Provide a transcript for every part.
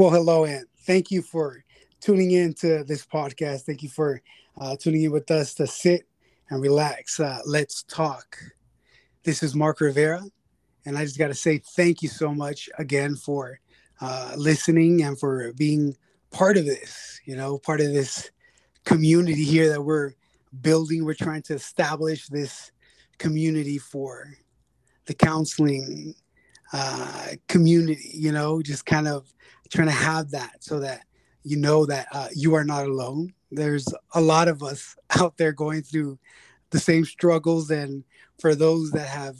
Well, hello, and thank you for tuning in to this podcast. Thank you for uh, tuning in with us to sit and relax. Uh, let's talk. This is Mark Rivera, and I just got to say thank you so much again for uh, listening and for being part of this. You know, part of this community here that we're building. We're trying to establish this community for the counseling uh, community. You know, just kind of trying to have that so that you know that uh, you are not alone. There's a lot of us out there going through the same struggles, and for those that have,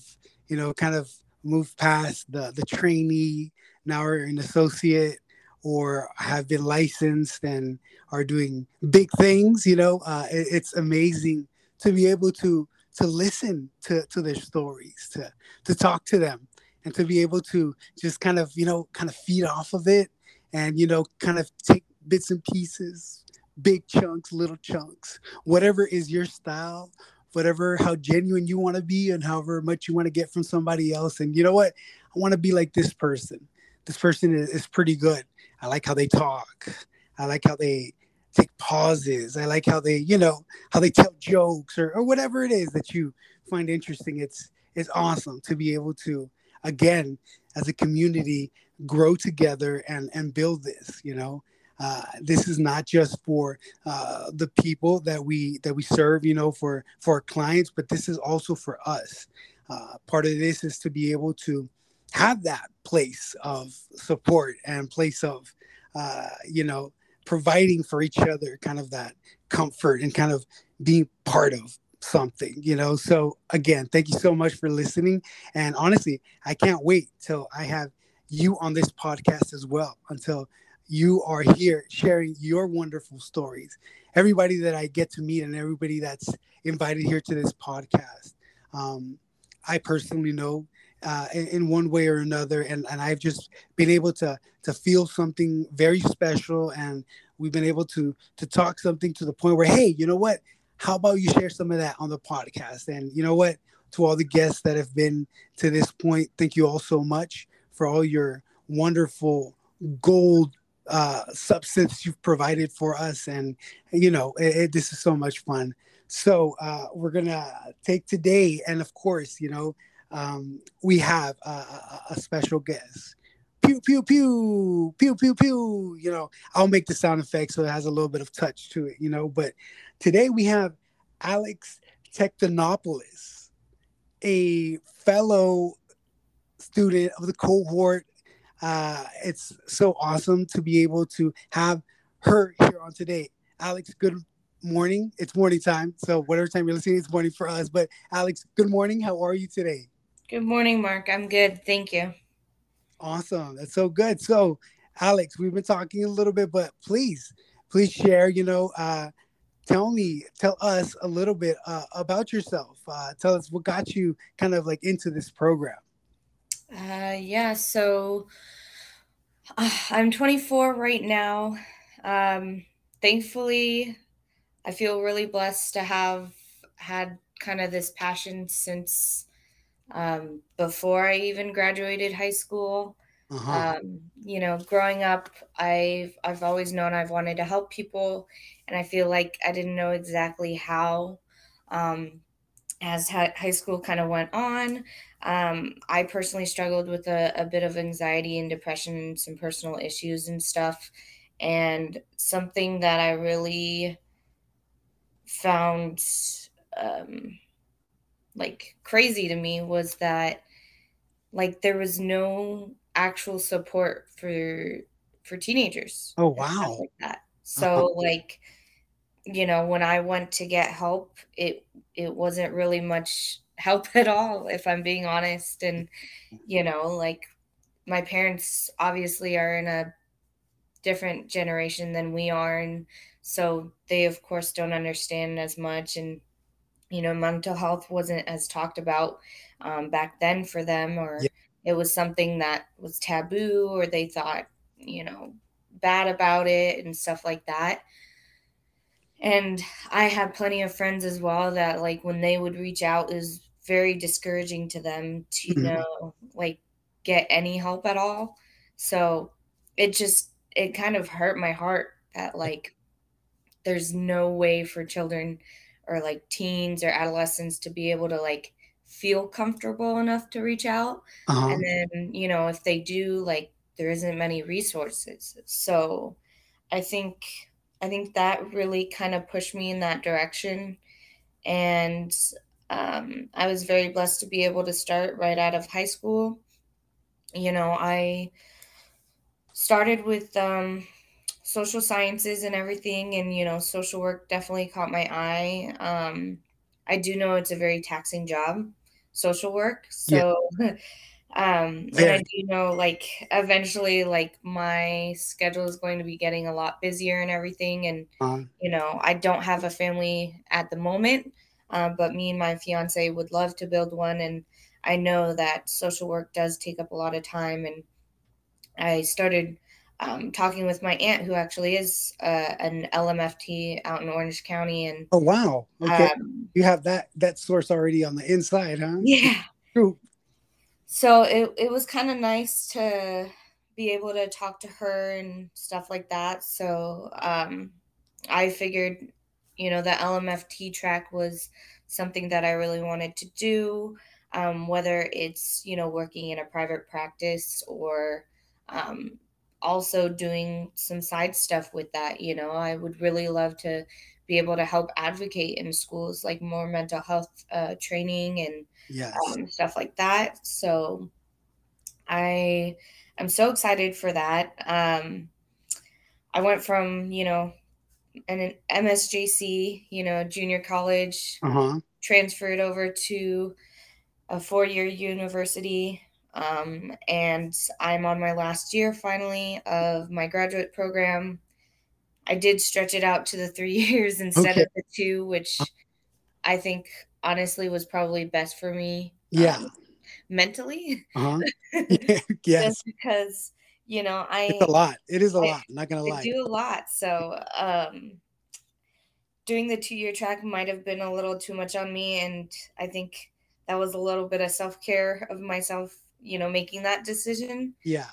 you know, kind of moved past the the trainee, now are an associate, or have been licensed and are doing big things. You know, uh, it, it's amazing to be able to to listen to to their stories, to to talk to them, and to be able to just kind of you know kind of feed off of it and you know kind of take bits and pieces big chunks little chunks whatever is your style whatever how genuine you want to be and however much you want to get from somebody else. And you know what? I want to be like this person. This person is, is pretty good. I like how they talk. I like how they take pauses. I like how they you know how they tell jokes or, or whatever it is that you find interesting. It's it's awesome to be able to again as a community grow together and and build this you know? Uh, this is not just for uh, the people that we that we serve you know for for our clients but this is also for us. Uh, part of this is to be able to have that place of support and place of uh, you know providing for each other kind of that comfort and kind of being part of something you know? So again thank you so much for listening and honestly i can't wait till i have you on this podcast as well until you are here sharing your wonderful stories. Everybody that I get to meet and everybody that's invited here to this podcast, um, I personally know uh, in, one way or another, and, and I've just been able to to feel something very special, and we've been able to to talk something to the point where, hey, you know what? How about you share some of that on the podcast? And you know what? To all the guests that have been to this point, thank you all so much for all your wonderful gold uh, substance you've provided for us. And, you know, it, it, this is so much fun. So uh, we're going to take today, and of course, you know, um, we have a, a, special guest. Pew, pew, pew, pew, pew, pew. You know, I'll make the sound effect so it has a little bit of touch to it, you know. But today we have Alex Tektonopoulos, a fellow student of the cohort. Uh, it's so awesome to be able to have her here on today. Alex, good morning. It's morning time. So whatever time you're listening, it's morning for us. But Alex, good morning. How are you today? Good morning, Mark. I'm good. Thank you. Awesome. That's so good. So, Alex, we've been talking a little bit, but please, please share, you know, uh, tell me, tell us a little bit uh, about yourself. Uh, tell us what got you kind of like into this program. Uh, yeah, so uh, I'm 24 right now. Um, thankfully, I feel really blessed to have had kind of this passion since um, before I even graduated high school. Uh-huh. Um, you know, growing up, I've I've always known I've wanted to help people, and I feel like I didn't know exactly how. Um, as high school kind of went on, um, I personally struggled with a, a, bit of anxiety and depression and some personal issues and stuff. And something that I really found um, like crazy to me was that like there was no actual support for for teenagers. Oh wow. Like that. So uh-huh. like you know, when I went to get help, it it wasn't really much help at all, if I'm being honest. And, you know, like my parents obviously are in a different generation than we are. And so they, of course, don't understand as much. And, you know, mental health wasn't as talked about um, back then for them, or yeah. it was something that was taboo, or they thought, you know, bad about it and stuff like that and i had plenty of friends as well that like when they would reach out is very discouraging to them to mm-hmm. know like get any help at all so it just it kind of hurt my heart that like there's no way for children or like teens or adolescents to be able to like feel comfortable enough to reach out. Uh-huh. And then, you know, if they do, like there isn't many resources. So I think I think that really kind of pushed me in that direction. And um, I was very blessed to be able to start right out of high school. You know, I started with um, social sciences and everything, and you know, social work definitely caught my eye. Um, I do know it's a very taxing job, social work. So, yeah. um, and I do know like eventually, like my schedule is going to be getting a lot busier and everything, and uh-huh. you know, I don't have a family at the moment, uh, but me and my fiance would love to build one, and I know that social work does take up a lot of time, and I started um, talking with my aunt, who actually is uh, an LMFT out in Orange County, and oh wow, okay, um, you have that that source already on the inside, huh? Yeah. True. So it it was kind of nice to be able to talk to her and stuff like that. So um, I figured, you know, the LMFT track was something that I really wanted to do. Um, whether it's you know working in a private practice or um, also doing some side stuff with that. You know, I would really love to be able to help advocate in schools, like more mental health uh, training and yes. um, stuff like that. So I am so excited for that. Um, I went from, you know, an MSJC, you know, junior college, uh-huh. transferred over to a four year university um, and I'm on my last year finally of my graduate program. I did stretch it out to the three years instead okay. of the two, which I think honestly was probably best for me. Yeah. Um, mentally. Uh-huh. yes. Just because, you know, I. It's a lot. It is a I, lot. I'm not going to lie. I do a lot. So, um, doing the two year track might have been a little too much on me. And I think that was a little bit of self care of myself you know, making that decision. Yeah.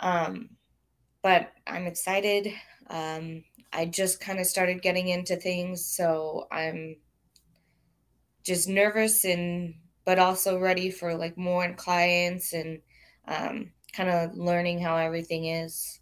Um, but I'm excited. Um, I just kind of started getting into things, so I'm just nervous and but also ready for like more clients and um, kind of learning how everything is.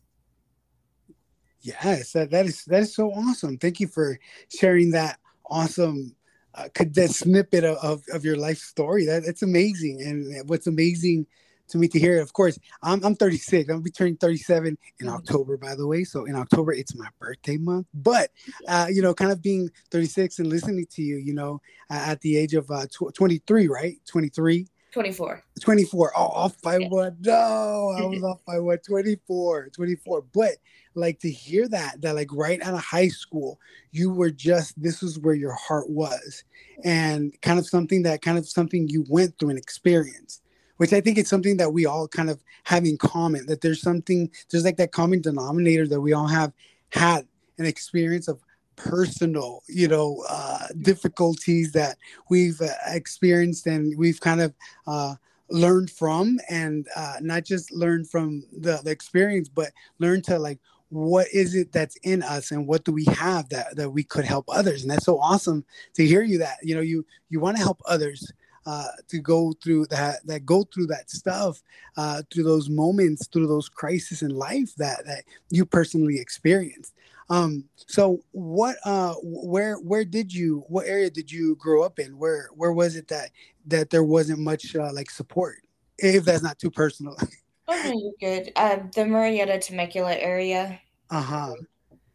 Yes, that, that is that is so awesome. Thank you for sharing that awesome uh, that snippet of, of, of, your life story. That it's amazing, and what's amazing to me to hear it. Of course, I'm I'm 36. I'm gonna be turning 37 in mm-hmm. October, by the way. So in October, it's my birthday month. But uh, you know, kind of being 36 and listening to you, you know, uh, at the age of uh, tw- 23, right? 23. 24. 24. Oh, off by yeah. one. No, I was off by what? 24. 24. But like to hear that that like right out of high school you were just this was where your heart was and kind of something that kind of something you went through and experienced which i think it's something that we all kind of have in common that there's something there's like that common denominator that we all have had an experience of personal you know uh difficulties that we've uh, experienced and we've kind of uh learned from and uh, not just learn from the, the experience but learn to like what is it that's in us and what do we have that that we could help others? And that's so awesome to hear you that you know you you want to help others uh, to go through that that go through that stuff uh, through those moments through those crises in life that that you personally experienced um so what uh where where did you what area did you grow up in where where was it that that there wasn't much uh, like support if that's not too personal Oh, no, you're good. Um, the Murrieta Temecula area. Uh huh.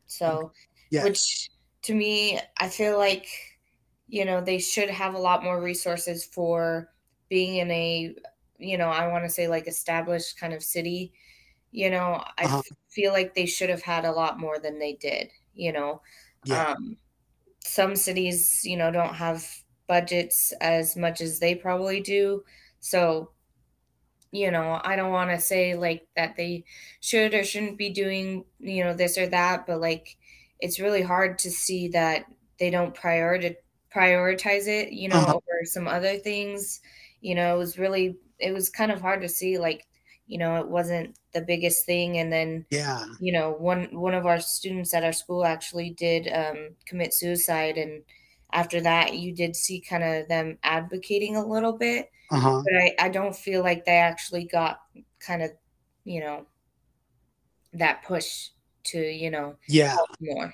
So, yeah. which to me, I feel like, you know, they should have a lot more resources for being in a, you know, I want to say like established kind of city. You know, I uh-huh. feel like they should have had a lot more than they did, you know. Yeah. Um, some cities, you know, don't have budgets as much as they probably do. So you know, I don't want to say like that they should or shouldn't be doing, you know, this or that, but like it's really hard to see that they don't prioritize prioritize it, you know, uh-huh. over some other things. You know, it was really it was kind of hard to see like you know it wasn't the biggest thing and then yeah you know one one of our students at our school actually did um, commit suicide and after that you did see kind of them advocating a little bit uh-huh. but I, I don't feel like they actually got kind of you know that push to you know yeah more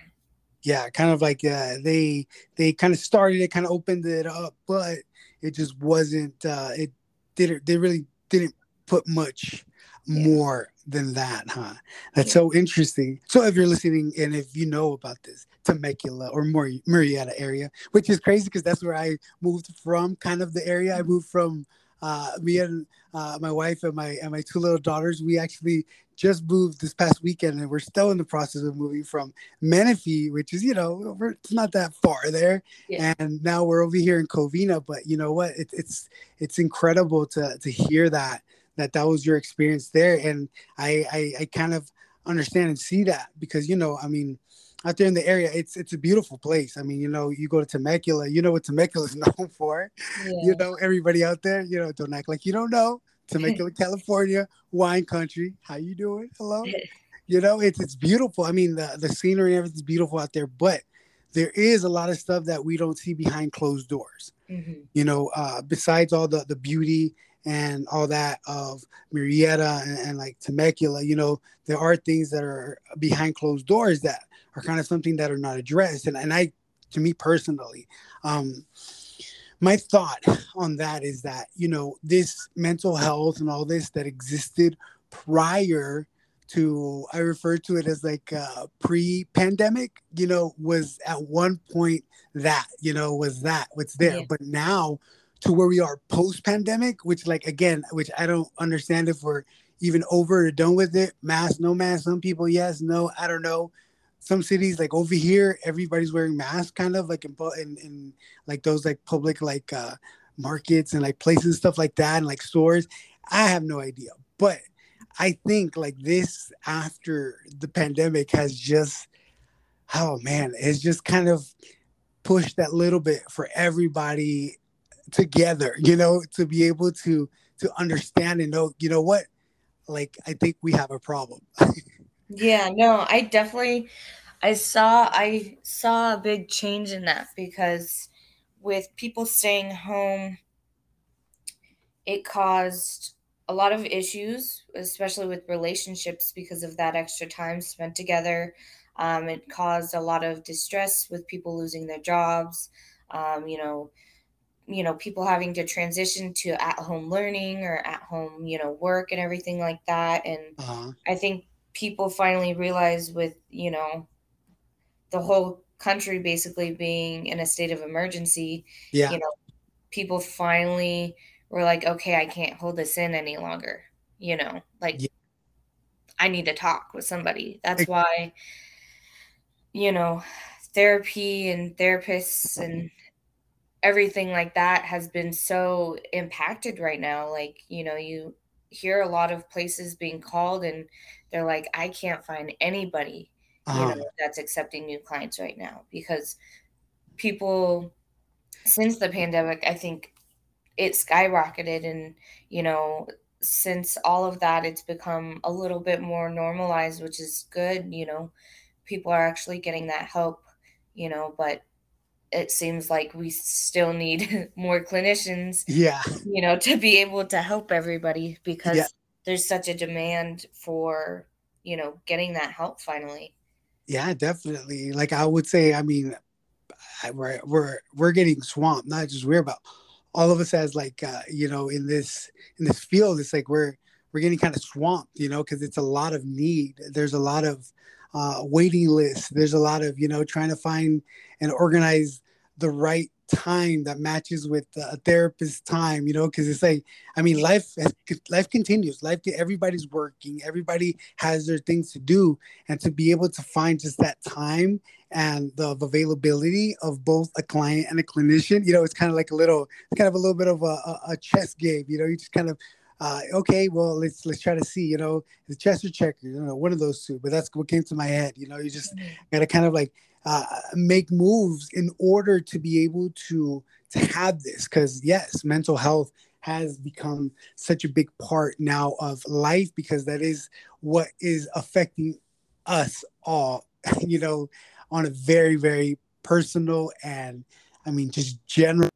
yeah kind of like uh, they they kind of started it kind of opened it up but it just wasn't uh it didn't they really didn't put much yeah. more than that huh that's yeah. so interesting so if you're listening and if you know about this temecula or murrieta area which is crazy because that's where i moved from kind of the area i moved from uh, me and uh, my wife and my and my two little daughters, we actually just moved this past weekend, and we're still in the process of moving from Menifee, which is you know it's not that far there, yeah. and now we're over here in Covina. But you know what? It, it's it's incredible to to hear that that that was your experience there, and I, I I kind of understand and see that because you know I mean out there in the area, it's it's a beautiful place. I mean, you know, you go to Temecula, you know what Temecula is known for. Yeah. You know, everybody out there, you know, don't act like you don't know. Temecula, California, wine country. How you doing? Hello. you know, it's it's beautiful. I mean, the the scenery and everything's beautiful out there, but there is a lot of stuff that we don't see behind closed doors. Mm-hmm. You know, uh, besides all the the beauty and all that of Murrieta and, and, like Temecula, you know, there are things that are behind closed doors that are kind of something that are not addressed. And, and I, to me personally, um, my thought on that is that, you know, this mental health and all this that existed prior to, I refer to it as like uh, pre pandemic, you know, was at one point that, you know, was that what's there. Yeah. But now, to where we are post pandemic, which like again, which I don't understand if we're even over or done with it. Mask, no mask. Some people, yes, no, I don't know some cities like over here everybody's wearing masks kind of like in, in, in like those like public like uh markets and like places and stuff like that and like stores. I have no idea. But i think like this after the pandemic has just oh man it's just kind of pushed that little bit for everybody together you know to be able to to understand and know you know what? Like i think we have a problem Yeah, no, I definitely I saw I saw a big change in that because with people staying home it caused a lot of issues, especially with relationships because of that extra time spent together. Um, it caused a lot of distress with people losing their jobs. Um, you know, you know, people having to transition to at-home learning or at-home, you know, work and everything like that. And uh-huh. I think people finally realized with you know the whole country basically being in a state of emergency yeah. you know people finally were like okay i can't hold this in any longer you know like yeah. i need to talk with somebody. That's why you know therapy and therapists and everything like that has been so impacted right now. Like you know you hear a lot of places being called and they're like, I can't find anybody uh-huh. you know, that's accepting new clients right now because people since the pandemic, I think it skyrocketed and you know since all of that it's become a little bit more normalized which is good you know people are actually getting that help you know but it seems like we still need more clinicians yeah you know to be able to help everybody because yeah. There's such a demand for you know getting that help finally. Yeah definitely. Like i would say i mean we're we're we're getting swamped not just we're about all of us as like uh you know in this in this field it's like we're we're getting kind of swamped you know because it's a lot of need. There's a lot of uh, waiting lists. There's a lot of you know trying to find and organize the right time that matches with a therapist's time you know because it's like i mean life life continues life everybody's working everybody has their things to do and to be able to find just that time and the availability of both a client and a clinician you know it's kind of like a little it's kind of a little bit of a, a, chess game you know you just kind of uh, okay, well, let's let's try to see, you know, the chess or checker, you know, one of those two. But that's what came to my head. You know, you just mm-hmm. got to kind of like uh, make moves in order to be able to to have this because yes mental health has become such a big part now of life because that is what is affecting us all, you know, on a very, very personal and I mean, just general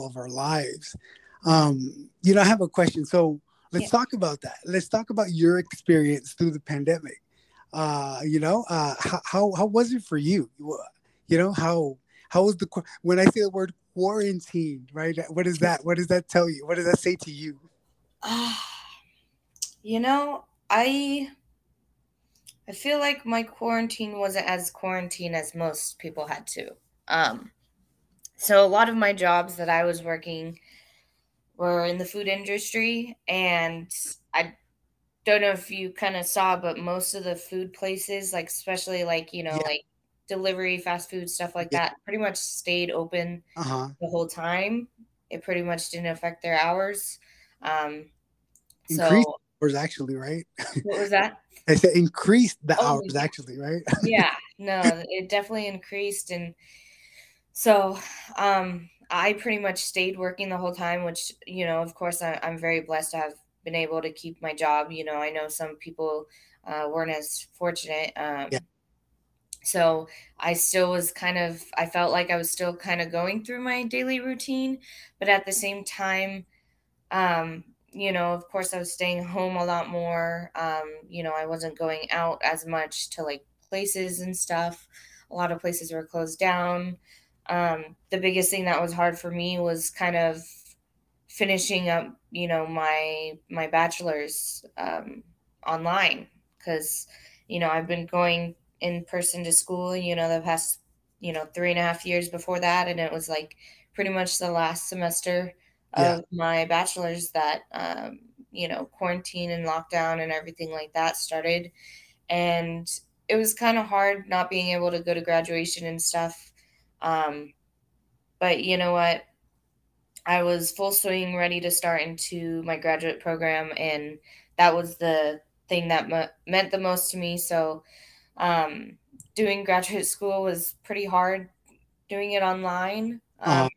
of our lives. Um, you know, I have a question. So let's yeah. talk about that. Let's talk about your experience through the pandemic. Uh, you know, uh, how, how, was it for you? You know, how, how was the, when I say the word quarantine, right? What is that? What does that tell you? What does that say to you? Uh, you know, I, I feel like my quarantine wasn't as quarantine as most people had to. Um, so a lot of my jobs that I was working were in the food industry, and I don't know if you kind of saw, but most of the food places, like especially like you know yeah. like delivery, fast food stuff like yeah. that, pretty much stayed open uh-huh. the whole time. It pretty much didn't affect their hours. Um, Increased so, hours actually, right? What was that? I said increased the oh, hours actually, right? yeah, no, it definitely increased, and so um, I pretty much stayed working the whole time. Which you know, of course, I, am very blessed to have been able to keep my job. You know, I know some people uh, weren't as fortunate. Um, yeah. So I still was kind of, I felt like I was still kind of going through my daily routine, but at the same time, um, you know, of course, I was staying home a lot more. Um, you know, I wasn't going out as much to like places and stuff. A lot of places were closed down. Um, the biggest thing that was hard for me was kind of finishing up, you know, my my bachelor's um, online. Because, you know, I've been going in person to school, you know, the past, you know, three and a half years before that, and it was like pretty much the last semester of yeah. my bachelor's that um, you know quarantine and lockdown and everything like that started. And it was kind of hard not being able to go to graduation and stuff um, but you know what i was full swing ready to start into my graduate program and that was the thing that m- meant the most to me. So um, doing graduate school was pretty hard doing it online. Uh-huh. um,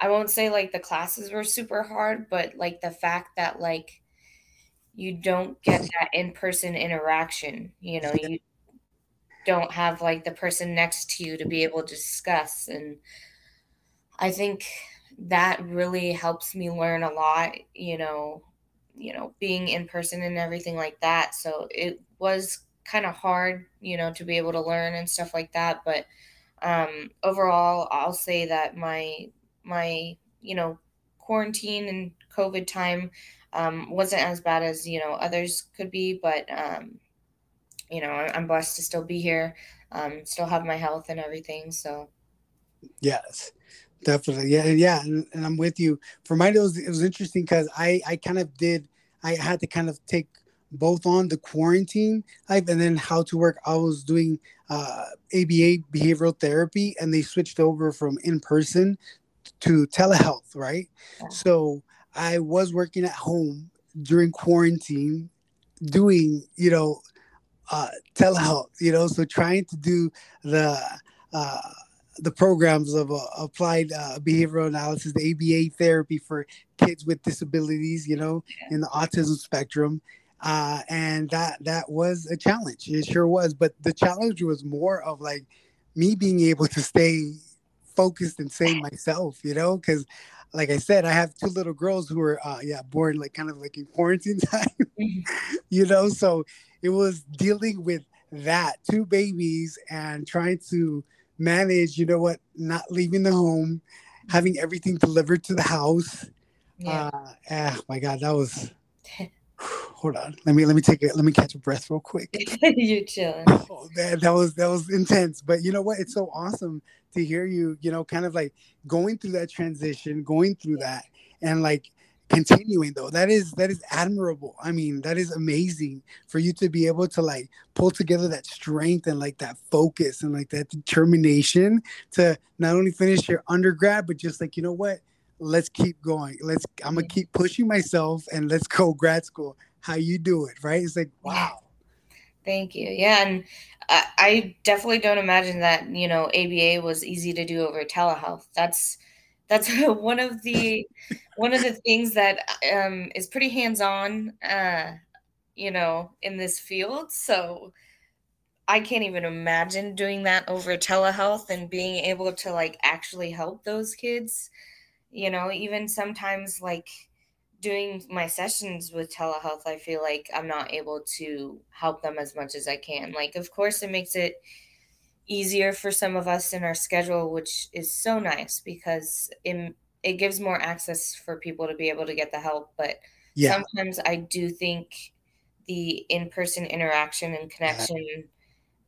I won't say like the classes were super hard, but like the fact that like you don't get that in-person interaction, you know, you don't have like the person next to you to be able to discuss. And I think that really helps me learn a lot, you know, you know, being in person and everything like that. So it was kind of hard, you know, to be able to learn and stuff like that, but um overall, I'll say that my my you know quarantine and COVID time um, wasn't as bad as you know others could be, but um, you know I'm blessed to still be here, um, still have my health and everything. So yes, definitely, yeah, yeah, and, and I'm with you. For mine, it was it was interesting because I I kind of did I had to kind of take both on the quarantine life and then how to work. I was doing uh, ABA behavioral therapy, and they switched over from in person to telehealth, right? Yeah. So I was working at home during quarantine, doing, you know, uh, telehealth, you know, so trying to do the uh, the programs of uh, applied uh, behavioral analysis, the ABA therapy for kids with disabilities, you know, in the autism spectrum. Uh, and that that was a challenge. It sure was. But the challenge was more of like me being able to stay focused and sane myself, you know, because like I said, I have two little girls who were uh yeah, born like kind of like in quarantine time. Mm-hmm. you know, so it was dealing with that, two babies and trying to manage, you know what, not leaving the home, having everything delivered to the house. Yeah. Uh, ah, my God, that was hold on. Let me let me take it. Let me catch a breath real quick. you chilling. Oh man, that was that was intense. But you know what? It's so awesome to hear you, you know, kind of like going through that transition, going through that, and like continuing though. That is that is admirable. I mean that is amazing for you to be able to like pull together that strength and like that focus and like that determination to not only finish your undergrad but just like you know what? Let's keep going. Let's i'm gonna keep pushing myself and let's go grad school. How you do it right? It's like wow. Thank you. Yeah and I, I definitely don't imagine that you know aba was easy to do over telehealth. That's that's one of the one of the things that um, is pretty hands-on uh, you know in this field. So i can't even imagine doing that over telehealth and being able to like actually help those kids. You know even sometimes like doing my sessions with telehealth i feel like i'm not able to help them as much as i can. Like of course it makes it easier for some of us in our schedule, which is so nice because it, it gives more access for people to be able to get the help. But yeah. sometimes I do think the in person interaction and connection yeah.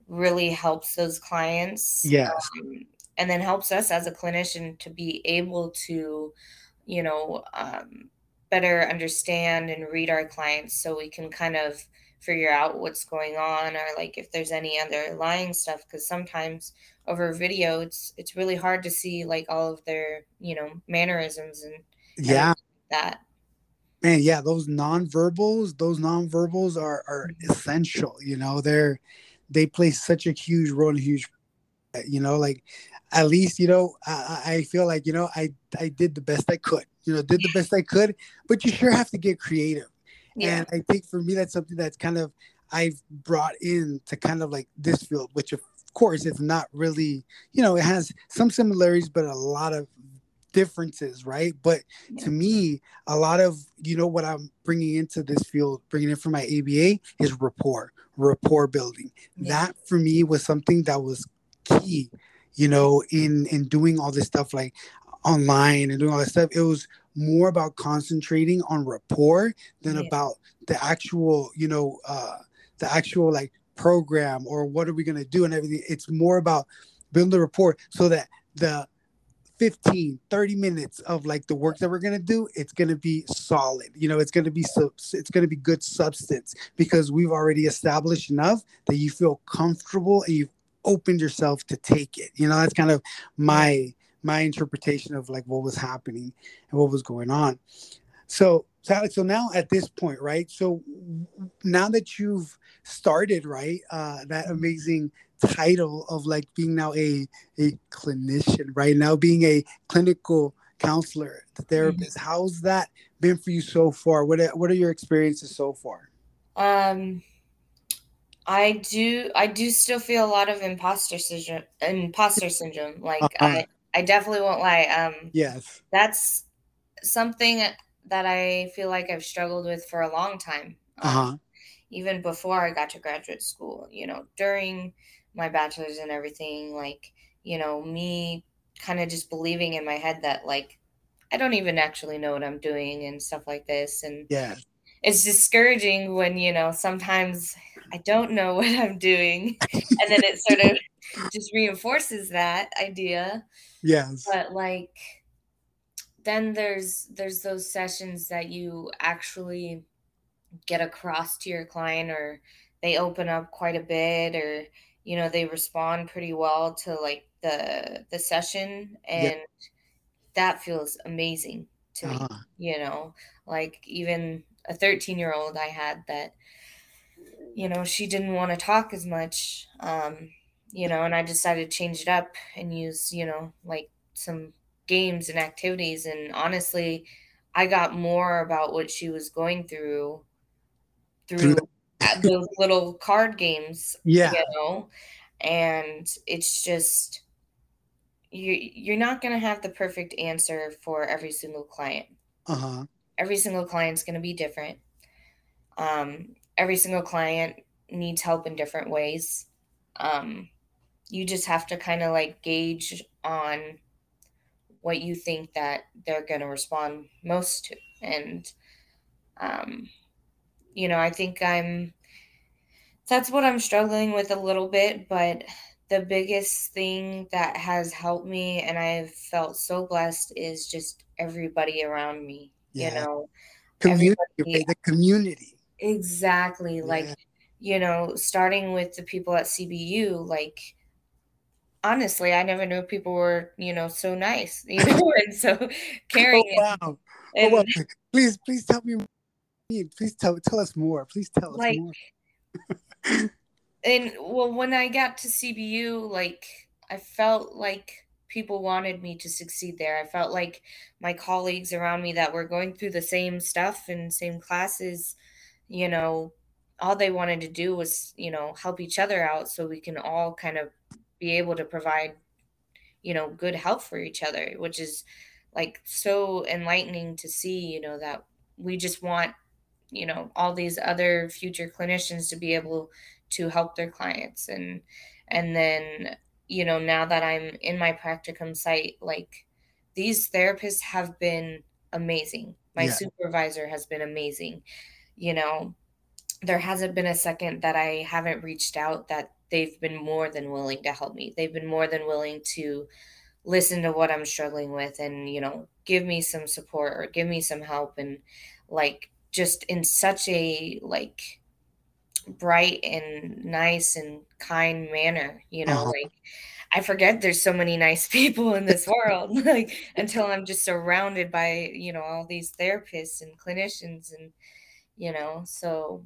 really helps those clients. Yes. Um, and then helps us as a clinician to be able to, you know, um, better understand and read our clients so we can kind of figure out what's going on or like if there's any underlying stuff because sometimes over video it's it's really hard to see like all of their you know mannerisms and yeah. like that. Man yeah those non-verbals those non-verbals are are mm-hmm. essential you know they're they play such a huge role in huge you know like at least you know I, I feel like you know i i did the best i could you know did the best i could but you sure have to get creative yeah. And I think for me, that's something that's kind of I've brought in to kind of like this field, which of course it's not really, you know, it has some similarities, but a lot of differences, right? But yeah. to me, a lot of, you know, what I'm bringing into this field, bringing in for my ABA is rapport, rapport building. Yeah. That for me was something that was key, you know, in in doing all this stuff like online and doing all that stuff. It was more about concentrating on rapport than yeah. about the actual, you know, uh, the actual like program or what are we going to do and everything. It's more about building the rapport so that the 15 30 minutes of like the work that we're going to do it's going to be solid you know it's going to be so it's going to be good substance because we've already established enough that you feel comfortable and you've opened yourself to take it you know that's kind of my my interpretation of like what was happening and what was going on. So, so so now at this point, right? So now that you've started, right, uh, that amazing title of like being now a a clinician, right? Now being a clinical counselor, the therapist. Mm-hmm. How's that been for you so far? What are, what are your experiences so far? Um I do I do still feel a lot of imposter syndrome imposter syndrome. Like uh-huh. I I definitely won't lie. Um, yes, that's something that I feel like I've struggled with for a long time. Um, uh-huh. Even before I got to graduate school, you know, during my bachelor's and everything, like, you know, me kind of just believing in my head that, like, I don't even actually know what I'm doing and stuff like this. And yeah, it's discouraging when, you know, sometimes I don't know what I'm doing. and then it sort of just reinforces that idea. Yes. But like then there's there's those sessions that you actually get across to your client or they open up quite a bit or you know they respond pretty well to like the the session and that feels amazing to uh-huh. me you know like even a 13 year old i had that you know she didn't want to talk as much um you know, and I decided to change it up and use, you know, like some games and activities. And honestly, I got more about what she was going through through those little card games. Yeah. You know, and it's just you you're not gonna have the perfect answer for every single client. Uh-huh. Every single client's gonna be different. Um, every single client needs help in different ways. Um, you just have to kind of like gauge on what you think that they're going to respond most to and um you know i think i'm that's what i'm struggling with a little bit but the biggest thing that has helped me and i've felt so blessed is just everybody around me yeah. you know community the community exactly yeah. like you know starting with the people at cbu like honestly, I never knew people were, you know, so nice, you know, and so caring. Oh, wow. And, oh, wow. Please, please tell me. Please tell tell us more. Please tell us like, more. and well, when I got to CBU, like I felt like people wanted me to succeed there. I felt like my colleagues around me that were going through the same stuff and same classes, you know, all they wanted to do was, you know, help each other out so we can all kind of be able to provide, you know, good help for each other, which is like so enlightening to see, you know, that we just want, you know, all these other future clinicians to be able to help their clients. And and then you know now that i'm in my practicum site like these therapists have been amazing. My yeah. supervisor has been amazing you know there hasn't been a second that i haven't reached out that they've been more than willing to help me they've been more than willing to listen to what i'm struggling with and you know give me some support or give me some help and like just in such a like bright and nice and kind manner you know uh-huh. like i forget there's so many nice people in this world like until i'm just surrounded by you know all these therapists and clinicians and you know so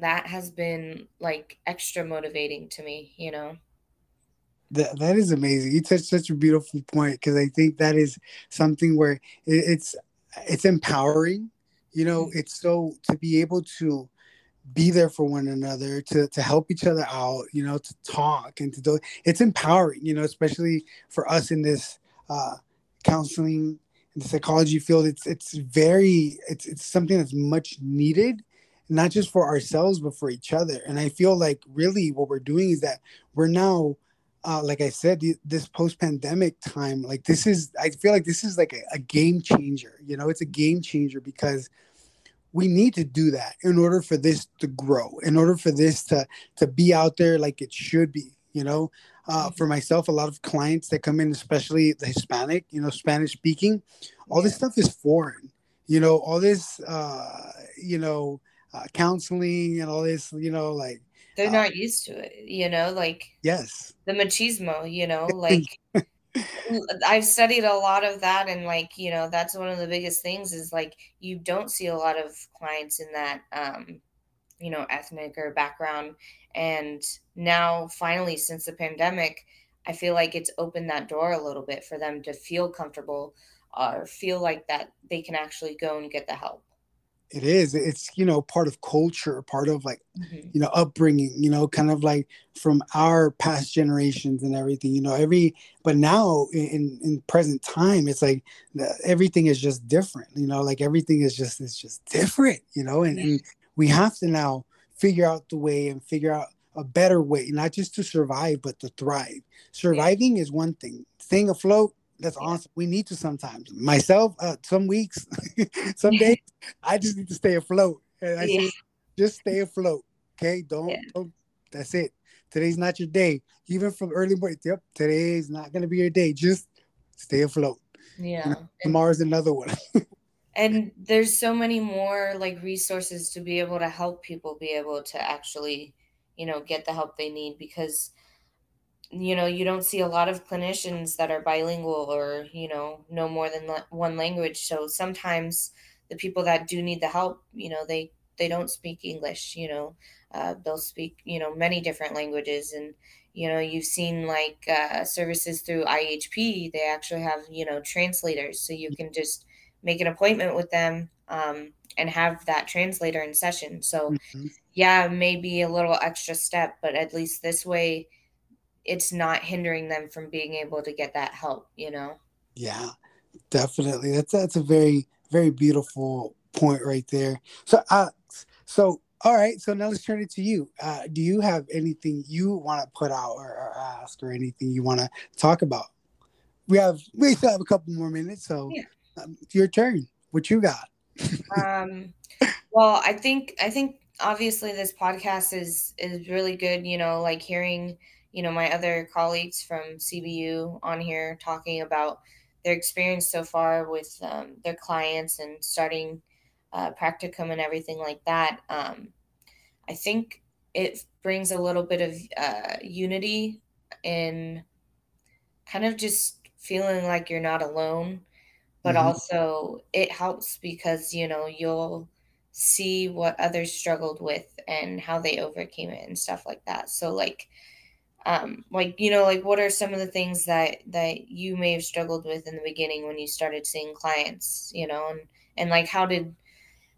that has been like extra motivating to me you know? That, that is amazing. You touched such a beautiful point because i think that is something where it, it's it's empowering you know? Mm-hmm. it's so to be able to be there for one another to to help each other out you know to talk and to do it's empowering you know especially for us in this uh counseling in the psychology field. It's it's very it's it's something that's much needed not just for ourselves but for each other and i feel like really what we're doing is that we're now uh, like I said, this post-pandemic time, like this is, I feel like this is like a, a game changer. You know, it's a game changer because we need to do that in order for this to grow in order for this to to be out there like it should be you know uh, mm-hmm. for myself a lot of clients that come in especially the hispanic you know spanish speaking all this stuff is foreign you know all this uh you know uh, counseling and all this you know like they're uh, not used to it you know like yes. the machismo you know like I've studied a lot of that, and like you know, that's one of the biggest things is like you don't see a lot of clients in that um, you know ethnic or background, and now finally since the pandemic, I feel like it's opened that door a little bit for them to feel comfortable or feel like that they can actually go and get the help it is it's you know part of culture part of like mm-hmm. you know upbringing you know kind of like from our past generations and everything you know every but now in in present time it's like everything is just different you know like everything is just is just different you know and, and we have to now figure out the way and figure out a better way not just to survive but to thrive surviving yeah. is one thing staying afloat that's yeah. awesome. We need to sometimes. Myself, uh, some weeks, some days, I just need to stay afloat. And I yeah. say, just stay afloat. Okay, don't, yeah. don't. That's it. Today's not your day. Even from early morning. Yep, today's not gonna be your day. Just stay afloat. Yeah. You know, tomorrow's another one. and there's so many more like resources to be able to help people be able to actually, you know, get the help they need because you know you don't see a lot of clinicians that are bilingual or you know know more than one language. So sometimes the people that do need the help you know they they don't speak english you know uh, they'll speak you know many different languages. And you know you've seen like uh, services through ihp they actually have you know translators. So you can just make an appointment with them um, and have that translator in session. So mm-hmm. yeah maybe a little extra step but at least this way it's not hindering them from being able to get that help, you know? Yeah, definitely. That's that's a very, very beautiful point right there. So uh so all right, so now let's turn it to you. Uh, do you have anything you want to put out or, or ask, or anything you want to talk about? We have we still have a couple more minutes, so yeah. um, your turn. What you got? um, well, I think I think obviously this podcast is is really good. You know, like hearing you know my other colleagues from CBU on here talking about their experience so far with um, their clients and starting uh, practicum and everything like that. Um, I think it brings a little bit of uh, unity in kind of just feeling like you're not alone, but mm-hmm. also it helps because you know you'll see what others struggled with and how they overcame it and stuff like that. So like um, like you know like what are some of the things that that you may have struggled with in the beginning when you started seeing clients you know and and like how did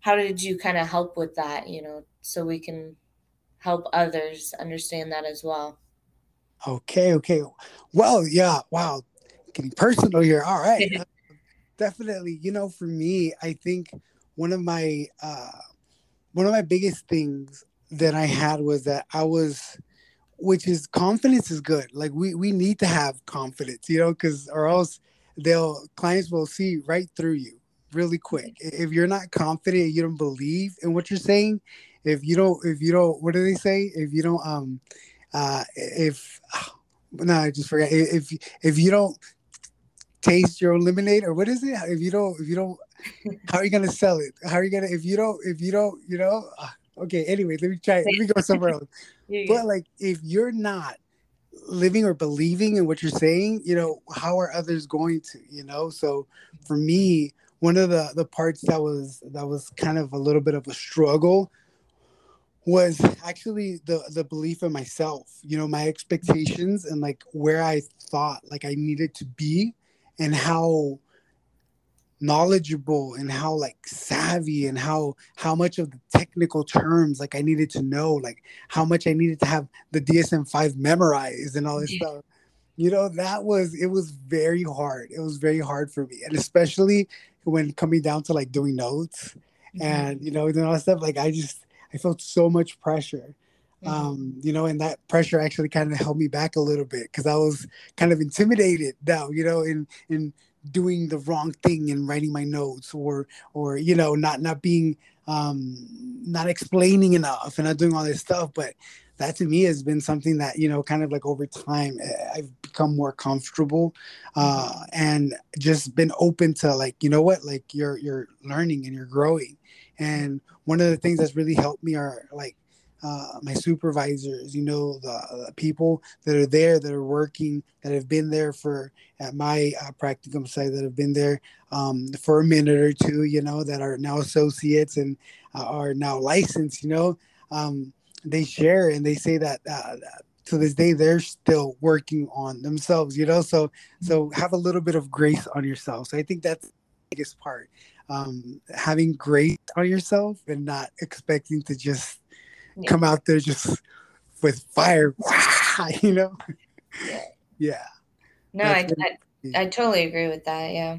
how did you kind of help with that you know so we can help others understand that as well? Okay okay. Well yeah wow. Getting personal here. All right. Uh, definitely you know for me i think one of my uh one of my biggest things that i had was that i was which is confidence is good. Like we we need to have confidence you know because or else they'll clients will see right through you really quick. If you're not confident you don't believe in what you're saying if you don't if you don't what do they say? If you don't um uh if oh, no i just forgot. If if you don't taste your own lemonade or what is it? If you don't if you don't how are you gonna sell it? How are you gonna if you don't if you don't you know uh, okay anyway let me try let me go somewhere else. But like if you're not living or believing in what you're saying you know how are others going to you know? So for me one of the the parts that was that was kind of a little bit of a struggle was actually the the belief in myself you know my expectations and like where i thought like i needed to be and how knowledgeable and how like savvy and how how much of the technical terms like I needed to know like how much I needed to have the DSM-5 memorized and all this yeah. stuff you know that was it was very hard it was very hard for me and especially when coming down to like doing notes mm-hmm. and you know doing all that stuff like I just I felt so much pressure mm-hmm. um you know and that pressure actually kind of held me back a little bit because I was kind of intimidated now you know in in doing the wrong thing and writing my notes or or you know not not being um not explaining enough and not doing all this stuff. But that to me has been something that you know kind of like over time eh, i've become more comfortable uh mm-hmm. and just been open to like you know what? Like you're you're learning and you're growing. And one of the things that's really helped me are like uh, my supervisors, you know, the, the, people that are there that are working, that have been there for at my uh, practicum site, that have been there um, for a minute or two, you know, that are now associates and uh, are now licensed, you know, um, they share and they say that uh, to this day they're still working on themselves, you know. So so have a little bit of grace on yourself. So I think that's the biggest part. Um, having grace on yourself and not expecting to just yeah. come out there just with fire, you know? Yeah. yeah. No, I, I, I totally agree with that. Yeah.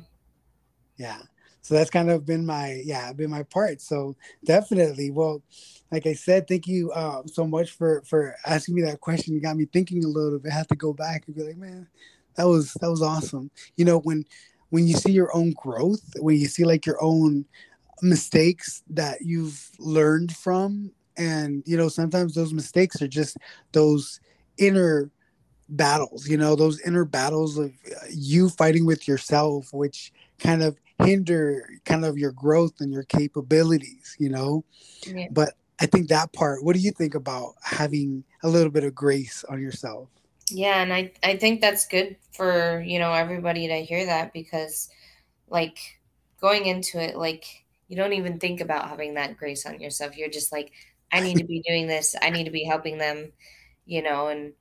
Yeah. So that's kind of been my yeah been my part. So definitely. Well, like I said, thank you um, so much for for asking me that question. You got me thinking a little bit. I have to go back and be like, man, that was that was awesome. You know when when you see your own growth, when you see like your own mistakes that you've learned from and you know sometimes those mistakes are just those inner battles you know those inner battles of uh, you fighting with yourself which kind of hinder kind of your growth and your capabilities you know? Yeah. but i think that part what do you think about having a little bit of grace on yourself? Yeah and i i think that's good for you know everybody to hear that because like going into it like you don't even think about having that grace on yourself. You're just like I need to be doing this. I need to be helping them, you know, and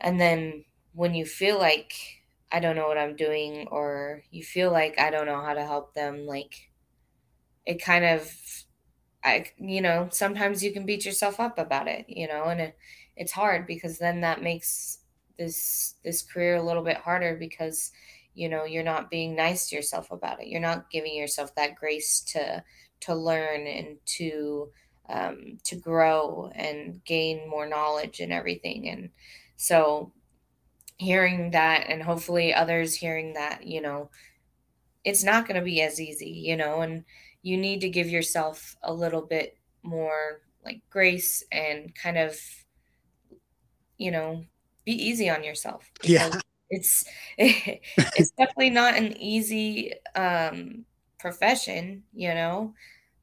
and then when you feel like I don't know what I'm doing or you feel like I don't know how to help them, like it kind of I you know, sometimes you can beat yourself up about it, you know, and it, it's hard because then that makes this this career a little bit harder because you know, you're not being nice to yourself about it. You're not giving yourself that grace to to learn and to um, to grow and gain more knowledge and everything. And so, hearing that, and hopefully others hearing that, you know, it's not going to be as easy, you know, and you need to give yourself a little bit more like grace and kind of, you know, be easy on yourself. Yeah. It's it's definitely not an easy um profession, you know.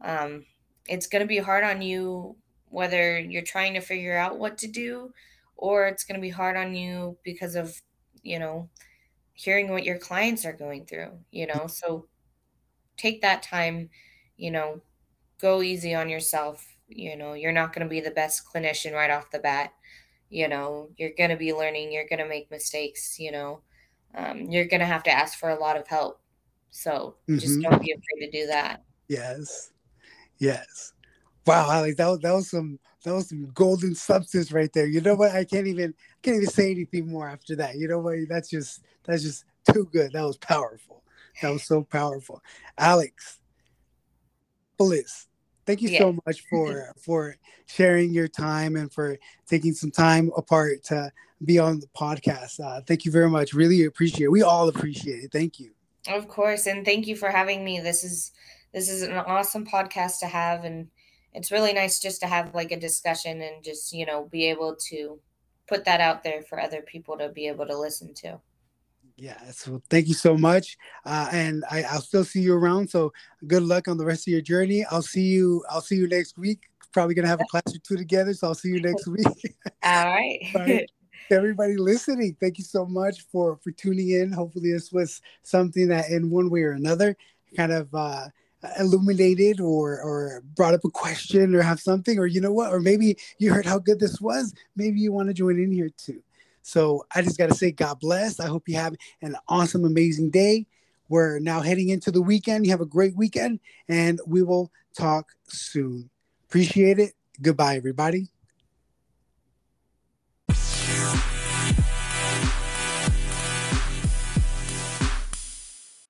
Um it's going to be hard on you whether you're trying to figure out what to do or it's going to be hard on you because of you know hearing what your clients are going through you know so take that time you know go easy on yourself you know you're not going to be the best clinician right off the bat you know, you're going to be learning, you're going to make mistakes, you know, um, you're going to have to ask for a lot of help. So mm-hmm. just don't be afraid to do that. Yes. Yes. Wow, Alex, that was, that was some that was some golden substance right there. You know what? I can't even I can't even say anything more after that. You know what? That's just that's just too good. That was powerful. That was so powerful. Alex, Bliss, thank you yeah. so much for for sharing your time and for taking some time apart to be on the podcast. Uh, thank you very much. Really appreciate it. We all appreciate it. Thank you. Of course, and thank you for having me. This is this is an awesome podcast to have, and it's really nice just to have like a discussion and just you know be able to put that out there for other people to be able to listen to. Yeah, so thank you so much, uh, and I, I'll still see you around. So good luck on the rest of your journey. I'll see you. I'll see you next week. Probably gonna have a class or two together, so I'll see you next week. All right. Everybody listening, thank you so much for for tuning in. Hopefully, this was something that, in one way or another, kind of uh, illuminated or or brought up a question or have something, or you know what, or maybe you heard how good this was. Maybe you want to join in here too. So I just got to say, God bless. I hope you have an awesome, amazing day. We're now heading into the weekend. You have a great weekend, and we will talk soon. Appreciate it. Goodbye, everybody.